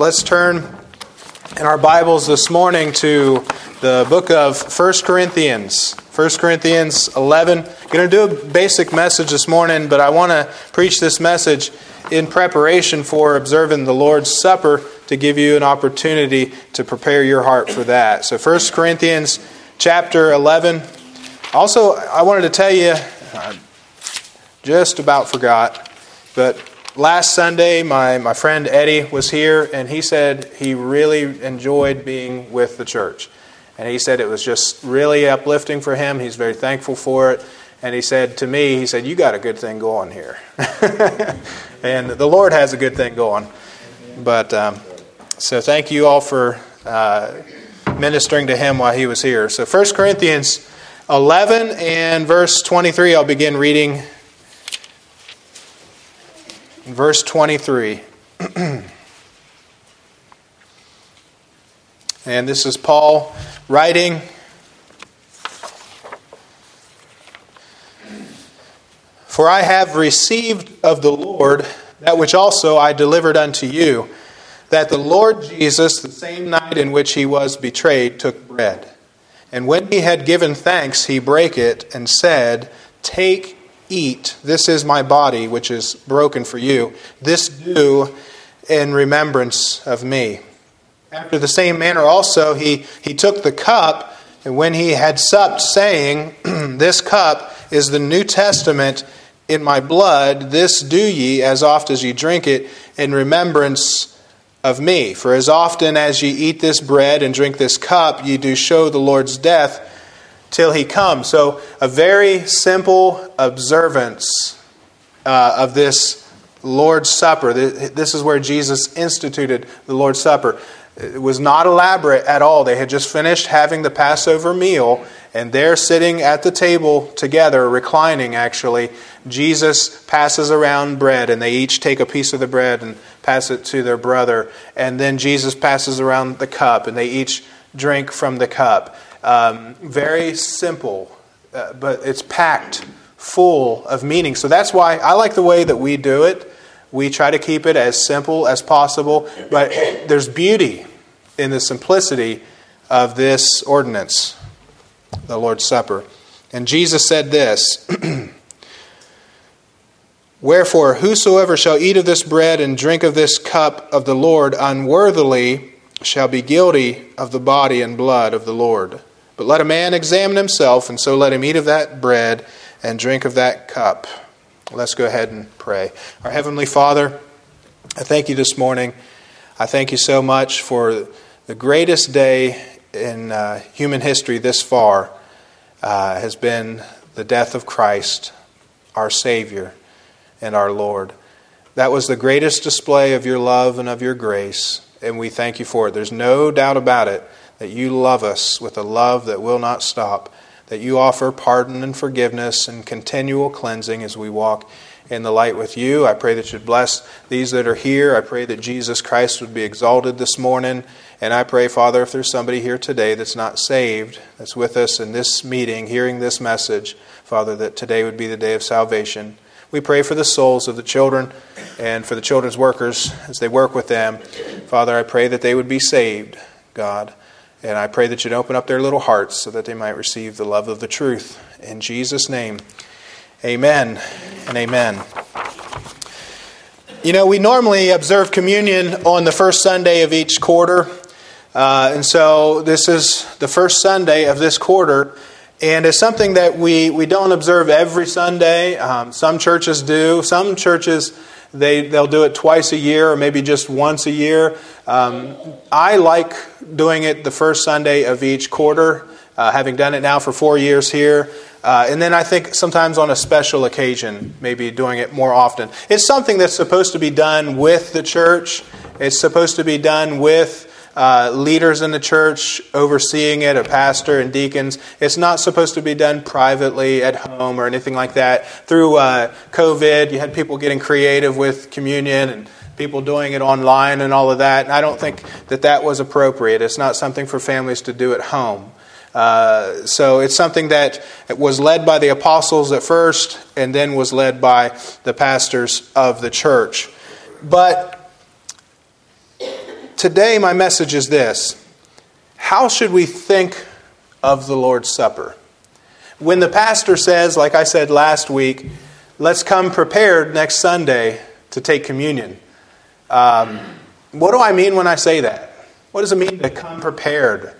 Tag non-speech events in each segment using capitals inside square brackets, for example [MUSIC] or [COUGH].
let's turn in our Bibles this morning to the book of 1 Corinthians. 1 Corinthians 11. I'm Going to do a basic message this morning, but I want to preach this message in preparation for observing the Lord's Supper to give you an opportunity to prepare your heart for that. So 1 Corinthians chapter 11. Also, I wanted to tell you, I just about forgot, but last Sunday, my, my friend Eddie was here, and he said he really enjoyed being with the church. And he said it was just really uplifting for him. He's very thankful for it. And he said to me, he said, You got a good thing going here. [LAUGHS] and the Lord has a good thing going. But um, so thank you all for uh, ministering to him while he was here. So 1 Corinthians 11 and verse 23, I'll begin reading verse 23. [CLEARS THROAT] and this is Paul writing. For I have received of the Lord that which also I delivered unto you, that the Lord Jesus, the same night in which he was betrayed, took bread. And when he had given thanks, he brake it and said, Take Eat, this is my body, which is broken for you. This do in remembrance of me. After the same manner also, he, he took the cup, and when he had supped, saying, [CLEARS THROAT] This cup is the New Testament in my blood. This do ye as oft as ye drink it in remembrance of me. For as often as ye eat this bread and drink this cup, ye do show the Lord's death till he comes. So, a very simple observance uh, of this Lord's Supper. This is where Jesus instituted the Lord's Supper. It was not elaborate at all. They had just finished having the Passover meal, and they're sitting at the table together, reclining actually. Jesus passes around bread, and they each take a piece of the bread and pass it to their brother. And then Jesus passes around the cup, and they each drink from the cup. Um, very simple, uh, but it's packed full of meaning. So that's why I like the way that we do it. We try to keep it as simple as possible, but there's beauty in the simplicity of this ordinance, the Lord's Supper. And Jesus said this [CLEARS THROAT] Wherefore, whosoever shall eat of this bread and drink of this cup of the Lord unworthily shall be guilty of the body and blood of the Lord. But let a man examine himself, and so let him eat of that bread and drink of that cup. Let's go ahead and pray. Our Heavenly Father, I thank you this morning. I thank you so much for the greatest day in uh, human history this far uh, has been the death of Christ, our Savior and our Lord. That was the greatest display of your love and of your grace, and we thank you for it. There's no doubt about it that you love us with a love that will not stop, that you offer pardon and forgiveness and continual cleansing as we walk in the light with you. I pray that you'd bless these that are here. I pray that Jesus Christ would be exalted this morning. And I pray, Father, if there's somebody here today that's not saved, that's with us in this meeting, hearing this message, Father, that today would be the day of salvation. We pray for the souls of the children and for the children's workers as they work with them. Father, I pray that they would be saved, God. And I pray that you'd open up their little hearts so that they might receive the love of the truth. In Jesus' name, amen and amen. You know, we normally observe communion on the first Sunday of each quarter. Uh, and so this is the first Sunday of this quarter. And it's something that we, we don't observe every Sunday. Um, some churches do. Some churches they, they'll do it twice a year or maybe just once a year. Um, I like doing it the first Sunday of each quarter, uh, having done it now for four years here. Uh, and then I think sometimes on a special occasion, maybe doing it more often. It's something that's supposed to be done with the church, it's supposed to be done with uh, leaders in the church overseeing it, a pastor and deacons. It's not supposed to be done privately at home or anything like that. Through uh, COVID, you had people getting creative with communion and people doing it online and all of that. And I don't think that that was appropriate. It's not something for families to do at home. Uh, so it's something that was led by the apostles at first and then was led by the pastors of the church. But today, my message is this How should we think of the Lord's Supper? When the pastor says, like I said last week, let's come prepared next Sunday to take communion. Um, what do I mean when I say that? What does it mean to come prepared?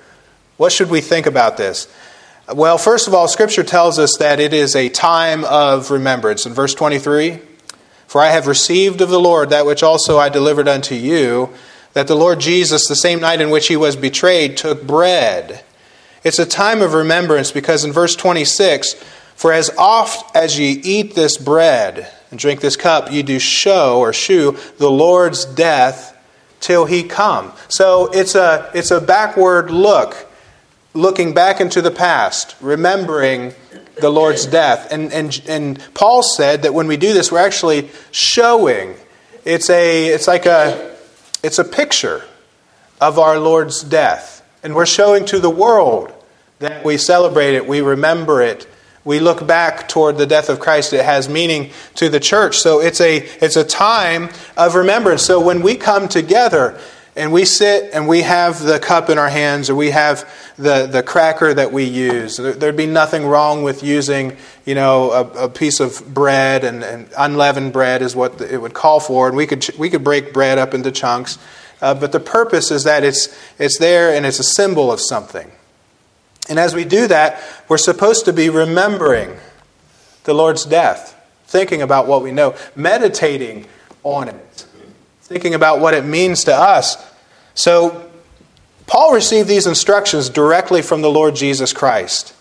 What should we think about this? Well, first of all, Scripture tells us that it is a time of remembrance. In verse 23, for I have received of the Lord that which also I delivered unto you, that the Lord Jesus, the same night in which he was betrayed, took bread. It's a time of remembrance because in verse 26, for as oft as ye eat this bread and drink this cup, ye do show or shew the Lord's death till he come. So it's a, it's a backward look, looking back into the past, remembering the Lord's death. And, and, and Paul said that when we do this, we're actually showing. It's, a, it's like a, it's a picture of our Lord's death. And we're showing to the world that we celebrate it, we remember it, we look back toward the death of Christ. It has meaning to the church. So it's a, it's a time of remembrance. So when we come together, and we sit and we have the cup in our hands or we have the, the cracker that we use. There'd be nothing wrong with using, you know, a, a piece of bread and, and, unleavened bread is what it would call for. And we could, we could break bread up into chunks. Uh, but the purpose is that it's, it's there and it's a symbol of something. And as we do that, we're supposed to be remembering the Lord's death, thinking about what we know, meditating on it thinking about what it means to us. So, Paul received these instructions directly from the Lord Jesus Christ.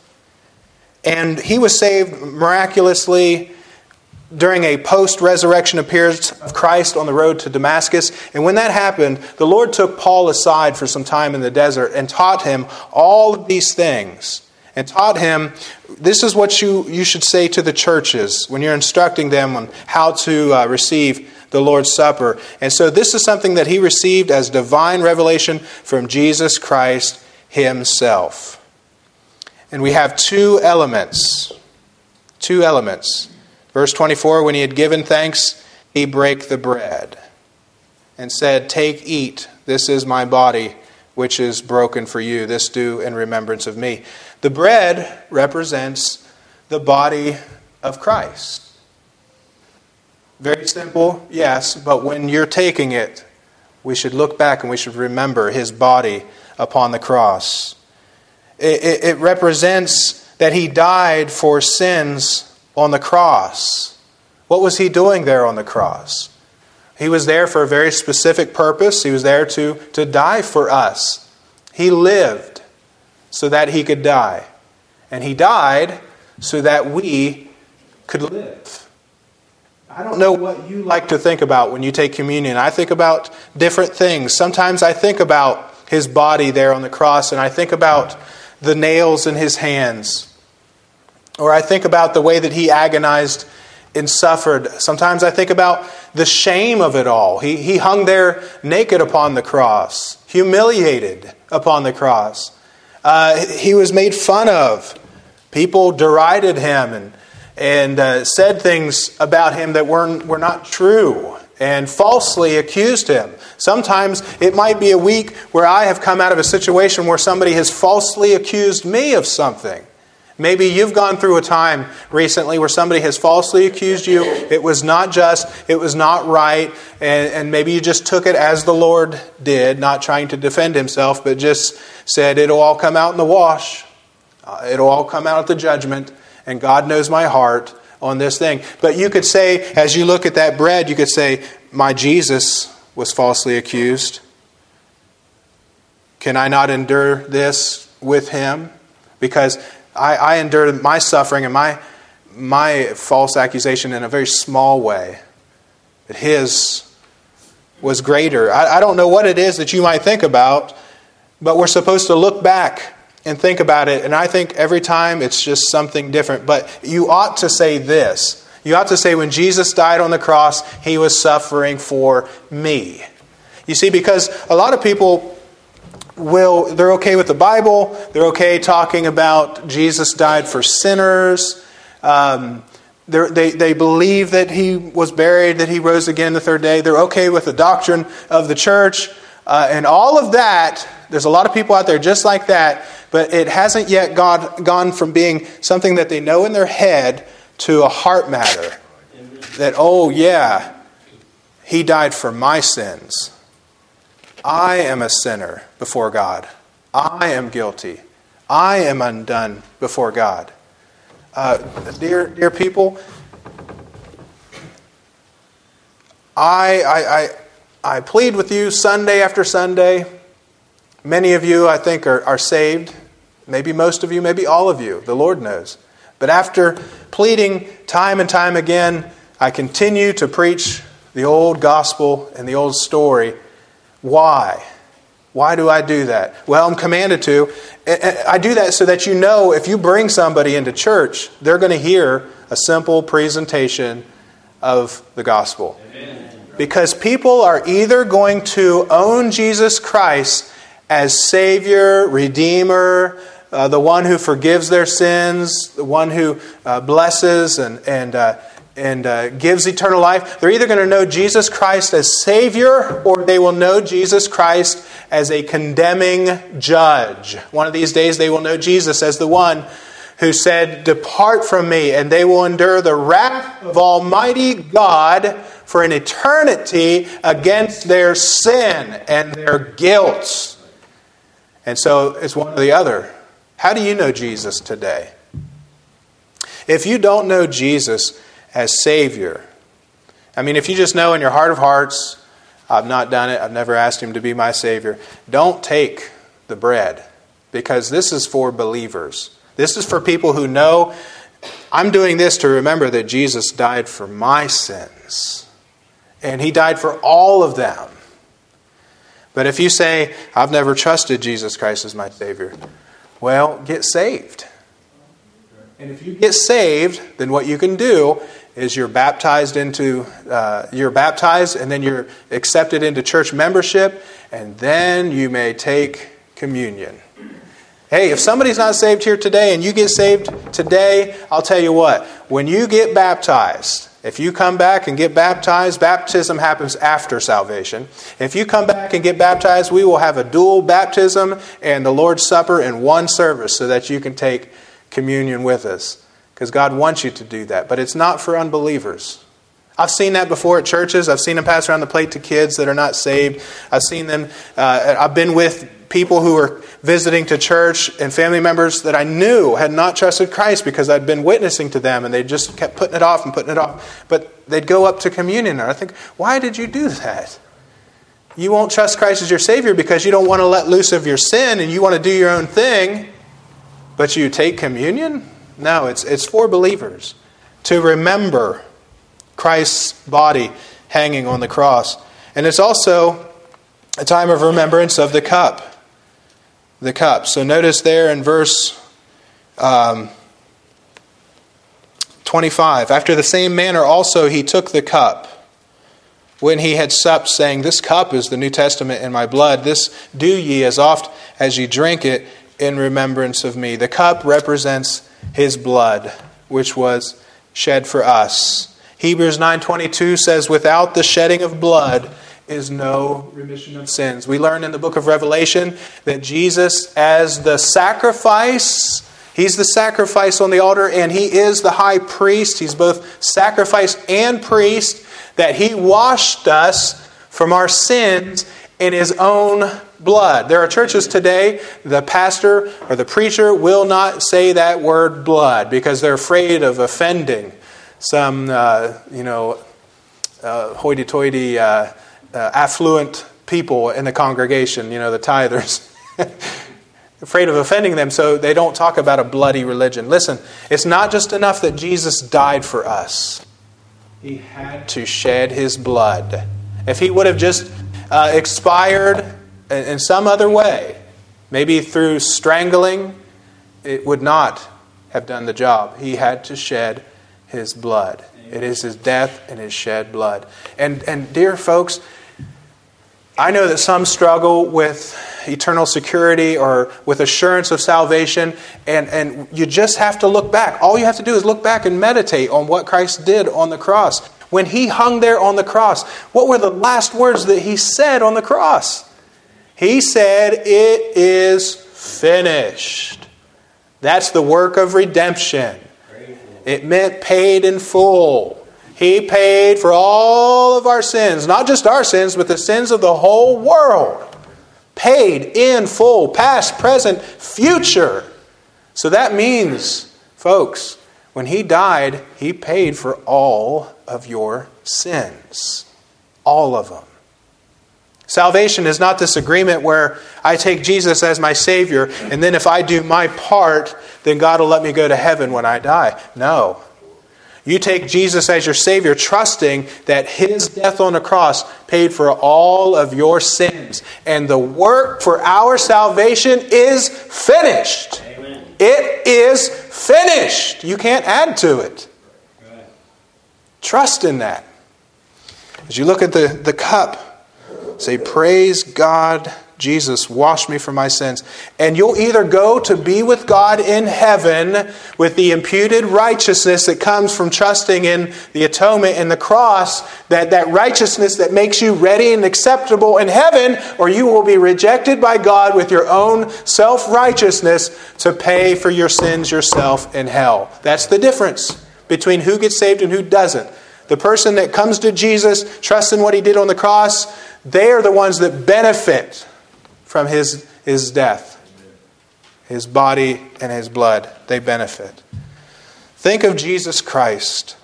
And he was saved miraculously during a post resurrection appearance of Christ on the road to Damascus. And when that happened, the Lord took Paul aside for some time in the desert and taught him all of these things. And taught him this is what you, you should say to the churches when you're instructing them on how to uh, receive the Lord's Supper. And so this is something that he received as divine revelation from Jesus Christ himself. And we have two elements. Two elements. Verse 24 when he had given thanks, he brake the bread and said, Take, eat, this is my body, which is broken for you. This do in remembrance of me. The bread represents the body of Christ. Very simple, yes, but when you're taking it, we should look back and we should remember his body upon the cross. It, it, it, represents that he died for sins on the cross. What was he doing there on the cross? He was there for a very specific purpose. He was there to, to die for us. He lived so that he could die. And he died so that we could live. I don't know what you like to think about when you take communion. I think about different things. Sometimes I think about his body there on the cross, and I think about the nails in his hands. Or I think about the way that he agonized and suffered. Sometimes I think about the shame of it all. He, he hung there naked upon the cross, humiliated upon the cross. Uh, he was made fun of. People derided him and and uh, said things about him that were, were not true and falsely accused him. Sometimes it might be a week where I have come out of a situation where somebody has falsely accused me of something. Maybe you've gone through a time recently where somebody has falsely accused you. It was not just, it was not right, and, and maybe you just took it as the Lord did, not trying to defend himself, but just said, it'll all come out in the wash. Uh, it'll all come out at the judgment and God knows my heart on this thing. But you could say, as you look at that bread, you could say, My Jesus was falsely accused. Can I not endure this with him? Because I, I endured my suffering and my, my false accusation in a very small way. But his was greater. I, I don't know what it is that you might think about, but we're supposed to look back and think about it. And I think every time it's just something different. But you ought to say this. You ought to say, when Jesus died on the cross, he was suffering for me. You see, because a lot of people will, they're okay with the Bible, they're okay talking about Jesus died for sinners. Um, they, they believe that he was buried, that he rose again the third day. They're okay with the doctrine of the church. Uh, and all of that, there's a lot of people out there just like that, but it hasn't yet gone, gone from being something that they know in their head to a heart matter. That, oh, yeah, he died for my sins. I am a sinner before God. I am guilty. I am undone before God. Uh, dear, dear people, I, I, I, I plead with you Sunday after Sunday. Many of you, I think, are, are saved. Maybe most of you, maybe all of you. The Lord knows. But after pleading time and time again, I continue to preach the old gospel and the old story. Why? Why do I do that? Well, I'm commanded to. I do that so that you know if you bring somebody into church, they're going to hear a simple presentation of the gospel. Amen. Because people are either going to own Jesus Christ as Savior, Redeemer, uh, the one who forgives their sins, the one who uh, blesses and, and, uh, and uh, gives eternal life. They're either going to know Jesus Christ as Savior or they will know Jesus Christ as a condemning judge. One of these days they will know Jesus as the one who said, Depart from me, and they will endure the wrath of Almighty God for an eternity against their sin and their guilt. And so it's one or the other. How do you know Jesus today? If you don't know Jesus as Savior, I mean, if you just know in your heart of hearts, I've not done it, I've never asked Him to be my Savior, don't take the bread because this is for believers. This is for people who know I'm doing this to remember that Jesus died for my sins. And He died for all of them. But if you say, I've never trusted Jesus Christ as my Savior, well, get saved. And if you get saved, then what you can do is you're baptized into uh, you're baptized and then you're accepted into church membership and then you may take communion hey if somebody's not saved here today and you get saved today i'll tell you what when you get baptized if you come back and get baptized, baptism happens after salvation. If you come back and get baptized, we will have a dual baptism and the Lord's Supper in one service so that you can take communion with us. Because God wants you to do that. But it's not for unbelievers. I've seen that before at churches. I've seen them pass around the plate to kids that are not saved. I've seen them, uh, I've been with people who were visiting to church and family members that I knew had not trusted Christ because I'd been witnessing to them and they just kept putting it off and putting it off. But they'd go up to communion and I think, why did you do that? You won't trust Christ as your Savior because you don't want to let loose of your sin and you want to do your own thing, but you take communion? No, it's, it's for believers to remember Christ's body hanging on the cross. And it's also a time of remembrance of the cup the cup. So notice there in verse um, 25 after the same manner also he took the cup when he had supped, saying, This cup is the New Testament in my blood. This do ye as oft as ye drink it in remembrance of me. The cup represents his blood, which was shed for us. Hebrews 9:22 says without the shedding of blood is no remission of sins. We learn in the book of Revelation that Jesus, as the sacrifice, he's the sacrifice on the altar, and he is the high priest. He's both sacrifice and priest, that he washed us from our sins in his own blood. There are churches today, the pastor or the preacher will not say that word blood because they're afraid of offending some, uh, you know, uh, hoity toity. Uh, uh, affluent people in the congregation, you know, the tithers. [LAUGHS] afraid of offending them, so they don't talk about a bloody religion. Listen, it's not just enough that Jesus died for us, He had to shed His blood. If He would have just uh, expired in some other way, maybe through strangling, it would not have done the job. He had to shed His blood. It is His death and His shed blood. And, and dear folks, I know that some struggle with eternal security or with assurance of salvation, and, and you just have to look back. All you have to do is look back and meditate on what Christ did on the cross. When he hung there on the cross, what were the last words that he said on the cross? He said, It is finished. That's the work of redemption. It meant paid in full. He paid for all of our sins, not just our sins, but the sins of the whole world. Paid in full, past, present, future. So that means, folks, when He died, He paid for all of your sins. All of them. Salvation is not this agreement where I take Jesus as my Savior, and then if I do my part, then God will let me go to heaven when I die. No. You take Jesus as your Savior, trusting that His death on the cross paid for all of your sins. And the work for our salvation is finished. Amen. It is finished. You can't add to it. Trust in that. As you look at the, the cup, Say, Praise God, Jesus, wash me from my sins. And you'll either go to be with God in heaven with the imputed righteousness that comes from trusting in the atonement and the cross, that, that righteousness that makes you ready and acceptable in heaven, or you will be rejected by God with your own self righteousness to pay for your sins yourself in hell. That's the difference between who gets saved and who doesn't. The person that comes to Jesus, trusts in what he did on the cross, they are the ones that benefit from his, his death. His body and his blood, they benefit. Think of Jesus Christ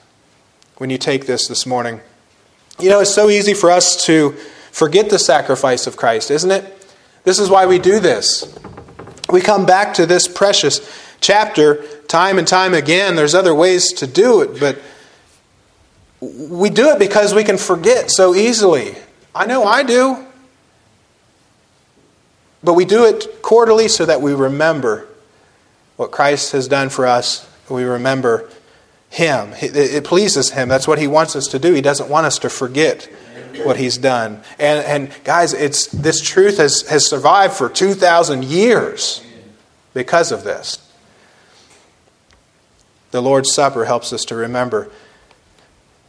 when you take this this morning. You know, it's so easy for us to forget the sacrifice of Christ, isn't it? This is why we do this. We come back to this precious chapter time and time again. There's other ways to do it, but we do it because we can forget so easily. I know I do. But we do it quarterly so that we remember what Christ has done for us. We remember Him. It pleases Him. That's what He wants us to do. He doesn't want us to forget what He's done. And, and guys, it's, this truth has, has survived for 2,000 years because of this. The Lord's Supper helps us to remember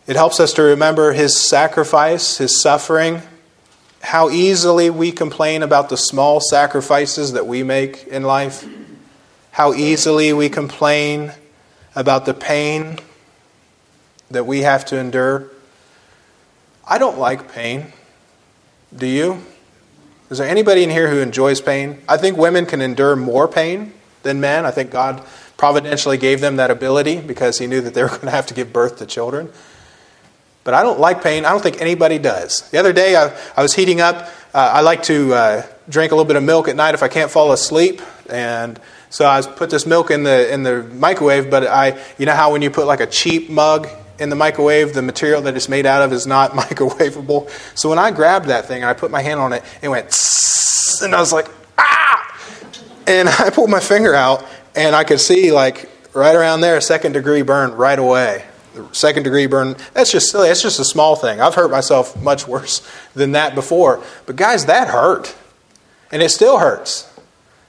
it helps us to remember his sacrifice, his suffering, how easily we complain about the small sacrifices that we make in life, how easily we complain about the pain that we have to endure. I don't like pain. Do you? Is there anybody in here who enjoys pain? I think women can endure more pain than men. I think God providentially gave them that ability because He knew that they were [LAUGHS] going to have to give birth to children. But I don't like pain. I don't think anybody does. The other day, I, I was heating up. Uh, I like to uh, drink a little bit of milk at night if I can't fall asleep. And so I put this milk in the, in the microwave, but I, you know how when you put like a cheap mug in the microwave, the material that it's made out of is not [LAUGHS] microwavable. So when I grabbed that thing and I put my hand on it, it went, and I was like, ah! And [LAUGHS] I pulled my finger out and I could see like right around there a second degree burn right away second degree burn. That's just silly. That's just a small thing. I've hurt myself much worse than that before. But guys, that hurt. And it still hurts.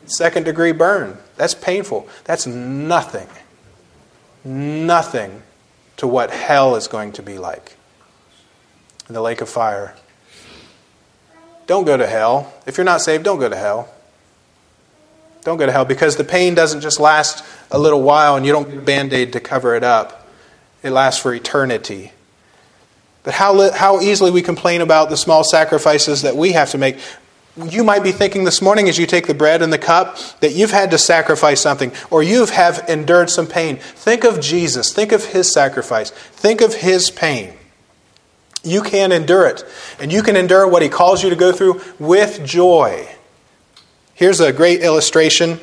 Second degree burn. That's painful. That's nothing. Nothing to what hell is going to be like in the lake of fire. Don't go to hell. If you're not saved, don't go to hell. Don't go to hell because the pain doesn't just last a little while and you don't get a band aid to cover it up it lasts for eternity. But how, how easily we complain about the small sacrifices that we have to make. You might be thinking this morning as you take the bread and the cup that you've had to sacrifice something or you have have endured some pain. Think of Jesus. Think of his sacrifice. Think of his pain. You can endure it. And you can endure what he calls you to go through with joy. Here's a great illustration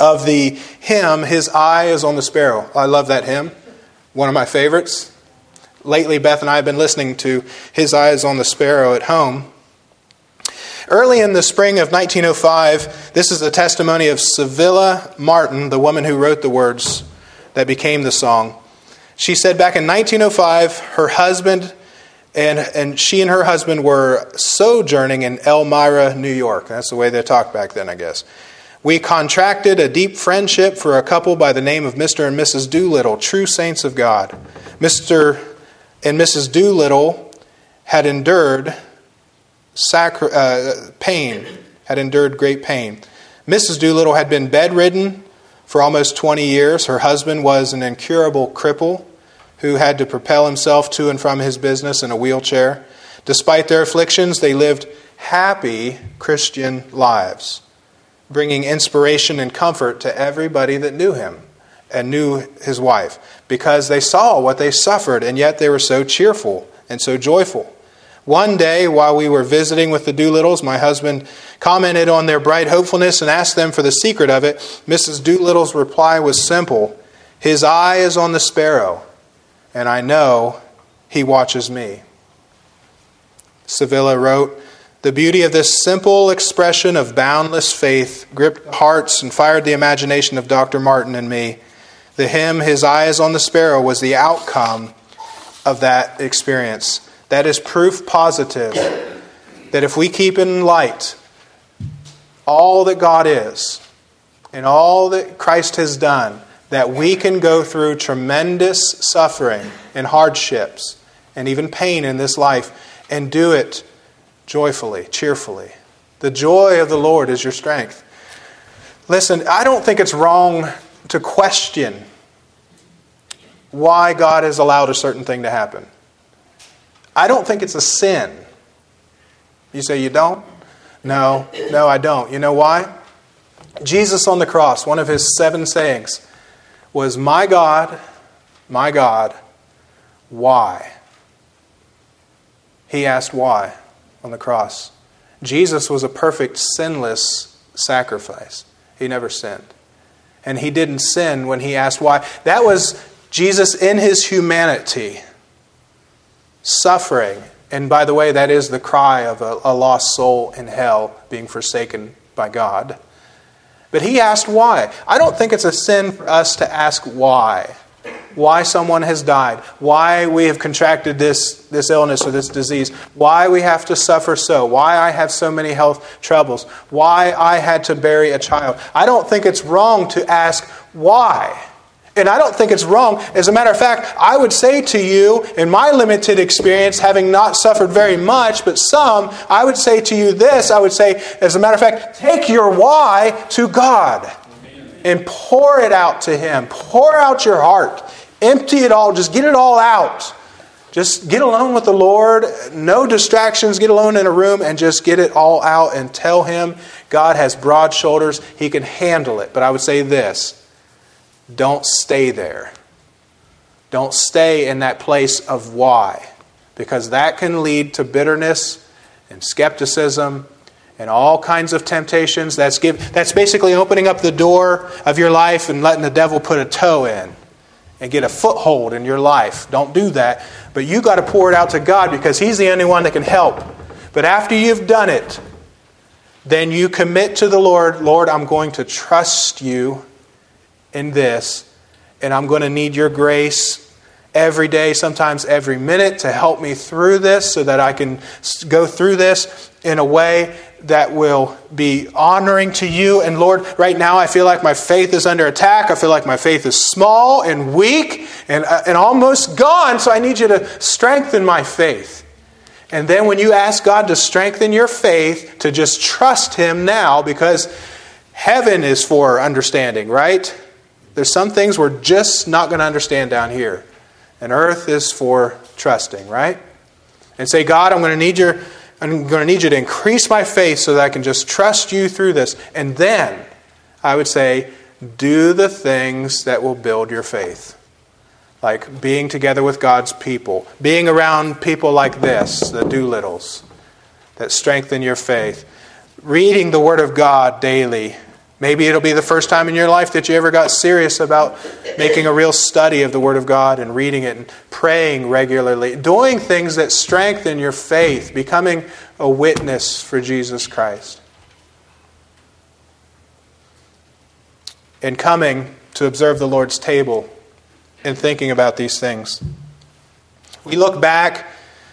of the hymn, His Eye is on the Sparrow. I love that hymn one of my favorites. Lately, Beth and I have been listening to His Eyes on the Sparrow at home. Early in the spring of 1905, this is a testimony of Civilla Martin, the woman who wrote the words that became the song. She said back in 1905, her husband and, and she and her husband were sojourning in Elmira, New York. That's the way they talked back then, I guess. We contracted a deep friendship for a couple by the name of Mr. and Mrs. Doolittle, true saints of God. Mr. and Mrs. Doolittle had endured sacri- uh, pain, had endured great pain. Mrs. Doolittle had been bedridden for almost 20 years. Her husband was an incurable cripple who had to propel himself to and from his business in a wheelchair. Despite their afflictions, they lived happy Christian lives, bringing inspiration and comfort to everybody that knew him and knew his wife because they saw what they suffered, and yet they were so cheerful and so joyful. One day, while we were visiting with the Doolittles, my husband commented on their bright hopefulness and asked them for the secret of it. Mrs. Doolittle's reply was simple His eye is on the sparrow, and I know he watches me. Civilla wrote, The beauty of this simple expression of boundless faith gripped hearts and fired the imagination of Dr. Martin and me. The hymn, His Eye is on the Sparrow, was the outcome of that experience. That is proof positive that if we keep in light all that God is and all that Christ has done, that we can go through tremendous suffering and hardships and even pain in this life and do it joyfully, cheerfully. The joy of the Lord is your strength. Listen, I don't think it's wrong to question why God has allowed a certain thing to happen. I don't think it's a sin. You say you don't? No, no, I don't. You know why? Jesus on the cross, one of his seven sayings was, My God, my God, why? He asked why on the cross. Jesus was a perfect, sinless sacrifice. He never sinned. And he didn't sin when he asked why. That was Jesus in his humanity suffering. And by the way, that is the cry of a, a lost soul in hell being forsaken by God. But he asked why. I don't think it's a sin for us to ask why. Why someone has died, why we have contracted this, this illness or this disease, why we have to suffer so, why I have so many health troubles, why I had to bury a child. I don't think it's wrong to ask why. And I don't think it's wrong. As a matter of fact, I would say to you, in my limited experience, having not suffered very much, but some, I would say to you this I would say, as a matter of fact, take your why to God and pour it out to Him. Pour out your heart. Empty it all. Just get it all out. Just get alone with the Lord. No distractions. Get alone in a room and just get it all out and tell Him God has broad shoulders. He can handle it. But I would say this don't stay there. Don't stay in that place of why, because that can lead to bitterness and skepticism and all kinds of temptations. That's, give, that's basically opening up the door of your life and letting the devil put a toe in and get a foothold in your life. Don't do that. But you got to pour it out to God because He's the only one that can help. But after you've done it, then you commit to the Lord, Lord, I'm going to trust you in this, and I'm going to need your grace every day, sometimes every minute, to help me through this so that I can go through this in a way that will be honoring to you. And Lord, right now I feel like my faith is under attack. I feel like my faith is small and weak and, uh, and almost gone, so I need you to strengthen my faith. And then when you ask God to strengthen your faith, to just trust Him now, because heaven is for understanding, right? There's some things we're just not going to understand down here. And earth is for trusting, right? And say, God, I'm going to need your I'm going to need you to increase my faith so that I can just trust you through this. And then I would say, do the things that will build your faith. Like being together with God's people, being around people like this, the Doolittles, that strengthen your faith, reading the Word of God daily, Maybe it'll be the first time in your life that you ever got serious about making a real study of the Word of God and reading it and praying regularly, doing things that strengthen your faith, becoming a witness for Jesus Christ. And coming to observe the Lord's table and thinking about these things. We look back,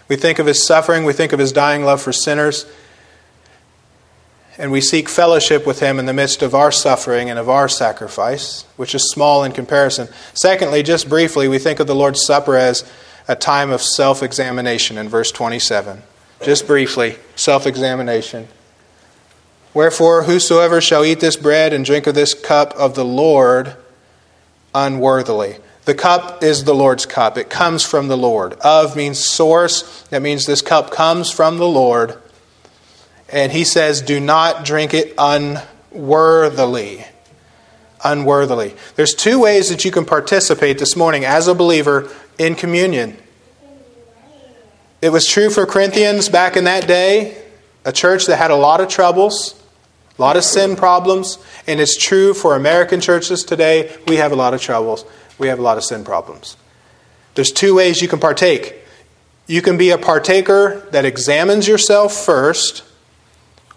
we think of His suffering, we think of His dying love for sinners and we seek fellowship with him in the midst of our suffering and of our sacrifice, which is small in comparison. Secondly, just briefly, we think of the Lord's Supper as a time of self examination in verse 27. Just briefly, self examination. Wherefore, whosoever shall eat this bread and drink of this cup of the Lord unworthily. The cup is the Lord's cup. It comes from the Lord. Of means source. That means this cup comes from the Lord. And he says, do not drink it unworthily. Unworthily. There's two ways that you can participate this morning as a believer in communion. It was true for Corinthians back in that day, a church that had a lot of troubles, a lot of sin problems, and it's true for American churches today. We have a lot of troubles. We have a lot of sin problems. There's two ways you can partake. You can be a partaker that examines yourself first,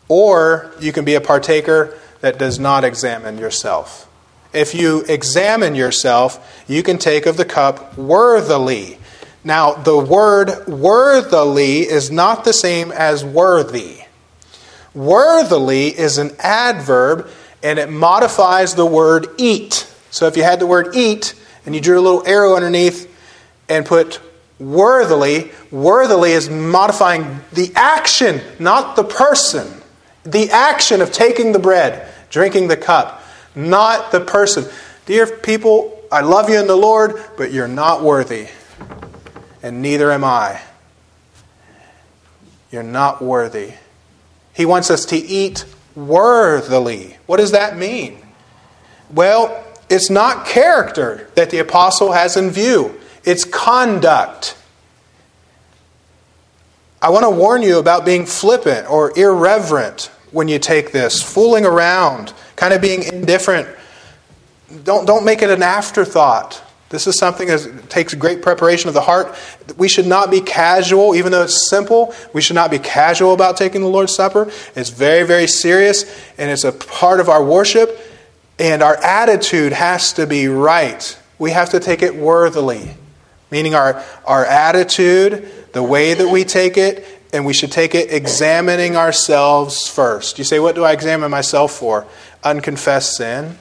or you can be a partaker that does not examine yourself. If you examine yourself, you can take of the cup worthily. Now, the word worthily is not the same as worthy. Worthily is an adverb and it modifies the word eat. So if you had the word eat and you drew a little arrow underneath and put worthily, worthily is modifying the action, not the person. The action of taking the bread, drinking the cup, not the person. Dear people, I love you in the Lord, but you're not worthy. And neither am I. You're not worthy. He wants us to eat worthily. What does that mean? Well, it's not character that the apostle has in view, it's conduct. I want to warn you about being flippant or irreverent when you take this, fooling around, kind of being indifferent. Don't, don't make it an afterthought. This is something that takes great preparation of the heart. We should not be casual, even though it's simple. We should not be casual about taking the Lord's Supper. It's very, very serious, and it's a part of our worship. And our attitude has to be right. We have to take it worthily, meaning our, our attitude, the way that we take it, and we should take it examining ourselves first. You say, What do I examine myself for? Unconfessed sin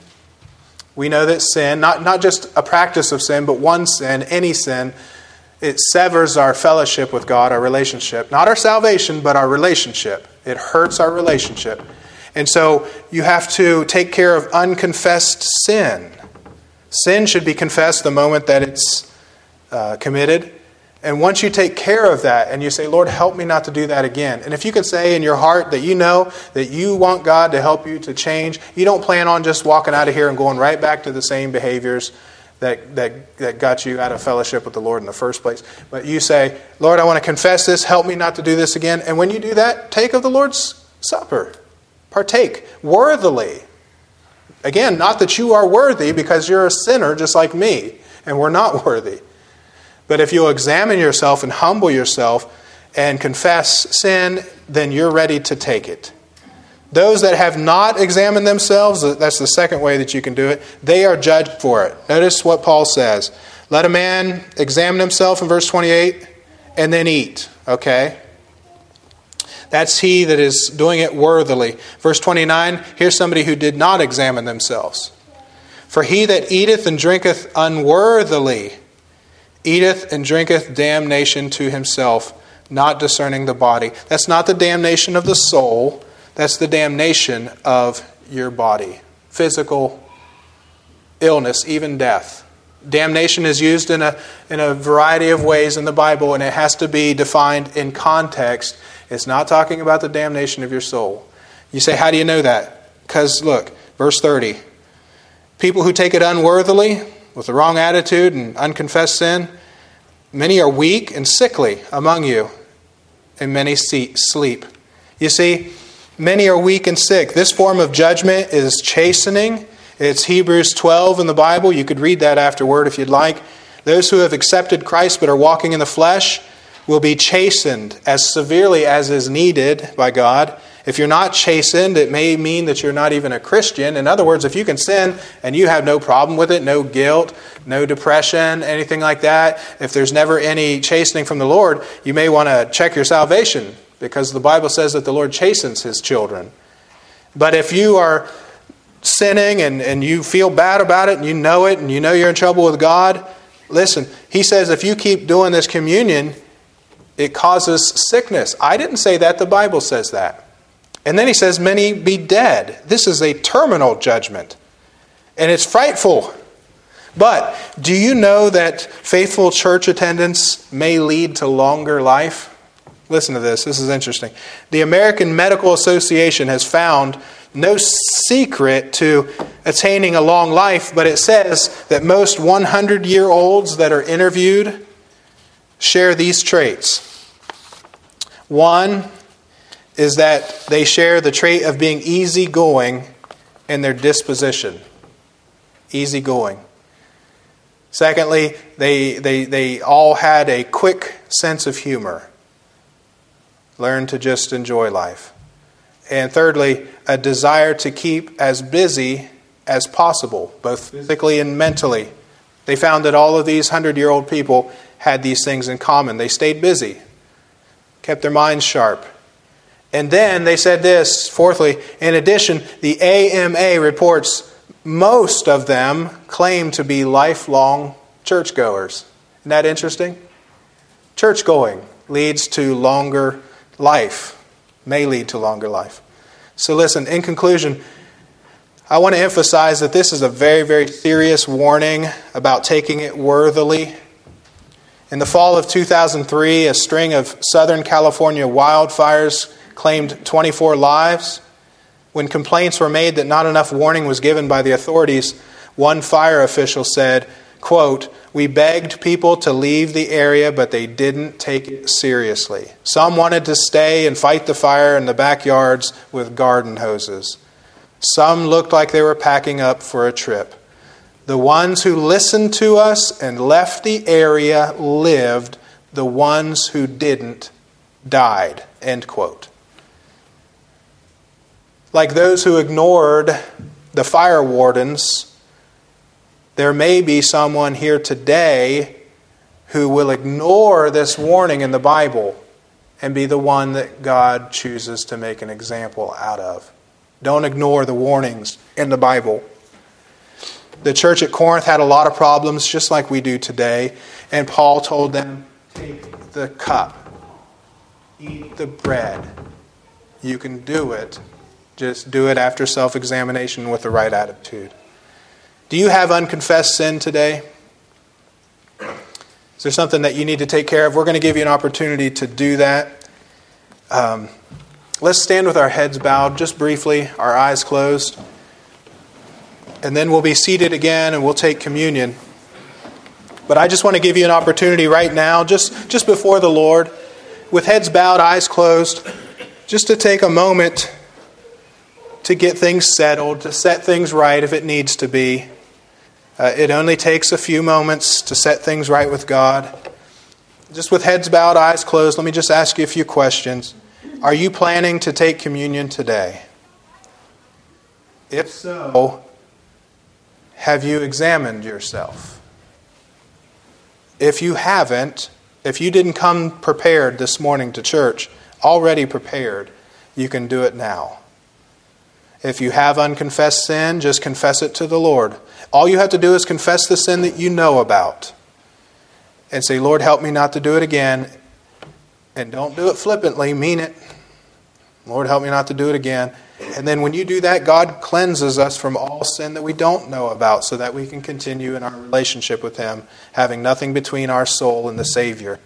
we know that sin, not, not just a practice of sin, but one sin, any sin, it severs our fellowship with God, our relationship. Not our salvation, but our relationship. It hurts our relationship. And so you have to take care of unconfessed sin. Sin should be confessed the moment that it's uh, committed. And once you take care of that and you say, Lord, help me not to do that again. And if you can say in your heart that you know that you want God to help you to change, you don't plan on just walking out of here and going right back to the same behaviors that, that, that got you out of fellowship with the Lord in the first place. But you say, Lord, I want to confess this. Help me not to do this again. And when you do that, take of the Lord's Supper. Partake worthily. Again, not that you are worthy because you're a sinner just like me, and we're not [LAUGHS] worthy. But if you'll examine yourself and humble yourself and confess sin, then you're ready to take it. Those that have not examined themselves, that's the second way that you can do it, they are judged for it. Notice what Paul says. Let a man examine himself in verse 28 and then eat. Okay? That's he that is doing it worthily. Verse 29, here's somebody who did not examine themselves. For he that eateth and drinketh unworthily eateth and drinketh damnation to himself, not discerning the body. That's not the damnation of the soul, that's the damnation of your body. Physical illness, even death. Damnation is used in a, in a variety of ways in the Bible, and it has to be defined in context. It's not talking about the damnation of your soul. You say, How do you know that? Because, look, verse 30. People who take it unworthily, with the wrong attitude and unconfessed sin. Many are weak and sickly among you, and many sleep. You see, many are weak and sick. This form of judgment is chastening. It's Hebrews 12 in the Bible. You could read that afterward if you'd like. Those who have accepted Christ but are walking in the flesh will be chastened as severely as is needed by God. If you're not chastened, it may mean that you're not even a Christian. In other words, if you can sin and you have no problem with it, no guilt, no depression, anything like that, if there's never any chastening from the Lord, you may want to check your salvation because the Bible says that the Lord chastens his children. But if you are sinning and, and you feel bad about it and you know it and you know you're in trouble with God, listen, he says if you keep doing this communion, it causes sickness. I didn't say that, the Bible says that. And then he says, Many be dead. This is a terminal judgment. And it's frightful. But do you know that faithful church attendance may lead to longer life? Listen to this. This is interesting. The American Medical Association has found no secret to attaining a long life, but it says that most 100 year olds that are interviewed share these traits. One is that they share the trait of being easygoing in their disposition. Easygoing. Secondly, they, they, they all had a quick sense of humor. Learn to just enjoy life. And thirdly, a desire to keep as busy as possible, both physically and mentally. They found that all of these hundred year old people had these things in common. They stayed busy, kept their minds sharp. And then they said this, fourthly, in addition, the AMA reports most of them claim to be lifelong churchgoers. Isn't that interesting? Church going leads to longer life, may lead to longer life. So, listen, in conclusion, I want to emphasize that this is a very, very serious warning about taking it worthily. In the fall of 2003, a string of Southern California wildfires claimed 24 lives. When complaints were made that not enough warning was given by the authorities, one fire official said, quote, We begged people to leave the area, but they didn't take it seriously. Some wanted to stay and fight the fire in the backyards with garden hoses. Some looked like they were packing up for a trip. The ones who listened to us and left the area lived. The ones who didn't died. End quote. Like those who ignored the fire wardens there may be someone here today who will ignore this warning in the Bible and be the one that God chooses to make an example out of. Don't ignore the warnings in the Bible. The church at Corinth had a lot of problems, just like we do today, and Paul told them take the cup, eat the bread. You can do it. Just do it after self examination with the right attitude. Do you have unconfessed sin today? Is there something that you need to take care of? We're going to give you an opportunity to do that. Um, let's stand with our heads bowed just briefly, our eyes closed. And then we'll be seated again and we'll take communion. But I just want to give you an opportunity right now, just, just before the Lord, with heads bowed, eyes closed, just to take a moment to get things settled, to set things right if it needs to be. Uh, it only takes a few moments to set things right with God. Just with heads bowed, eyes closed, let me just ask you a few questions. Are you planning to take communion today? If so, have you examined yourself? If you haven't, if you didn't come prepared this morning to church, already prepared, you can do it now. If you have unconfessed sin, just confess it to the Lord. All you have to do is confess the sin that you know about and say, Lord, help me not to do it again. And don't do it flippantly, mean it. Lord, help me not to do it again. And then when you do that, God cleanses us from all sin that we don't know about so that we can continue in our relationship with Him, having nothing between our soul and the Savior.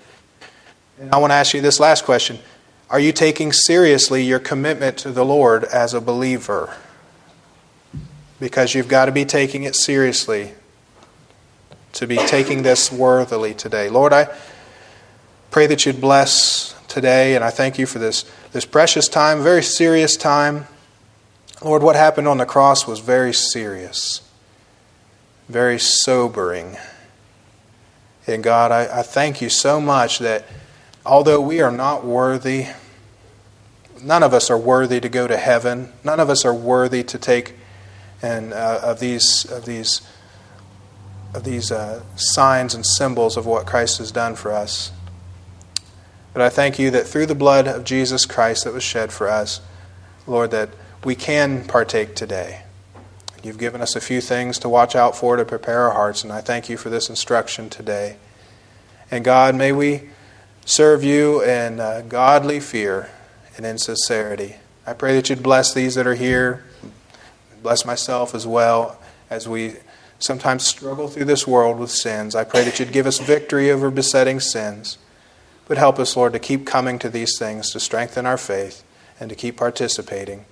And I want to ask you this last question are you taking seriously your commitment to the Lord as a believer? Because you've got to be taking it seriously to be taking this worthily today. Lord, I pray that you'd bless today, and I thank you for this, this precious time, very serious time. Lord, what happened on the cross was very serious, very sobering. And God, I, I thank you so much that although we are not worthy, none of us are worthy to go to heaven. None of us are worthy to take and uh, of these of these of these uh, signs and symbols of what Christ has done for us. But I thank you that through the blood of Jesus Christ that was shed for us, Lord, that we can partake today. You've given us a few things to watch out for to prepare our hearts, and I thank you for this instruction today. And God, may we serve you in uh, godly fear and in sincerity. I pray that you'd bless these that are here, bless myself as well as we sometimes struggle through this world with sins. I pray that you'd give us victory over besetting sins. But help us, Lord, to keep coming to these things to strengthen our faith and to keep participating.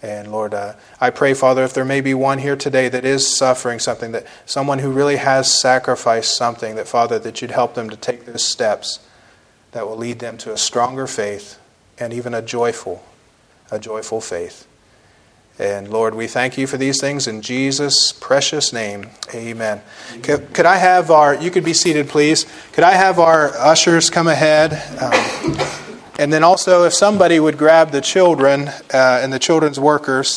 And Lord, uh, I pray, Father, if there may be one here today that is suffering something, that someone who really has sacrificed something, that Father, that you'd help them to take those steps that will lead them to a stronger faith and even a joyful, a joyful faith. And Lord, we thank you for these things in Jesus' precious name. Amen. Could, could I have our, you could be seated, please. Could I have our ushers come ahead? Um, and then also, if somebody would grab the children uh, and the children's workers.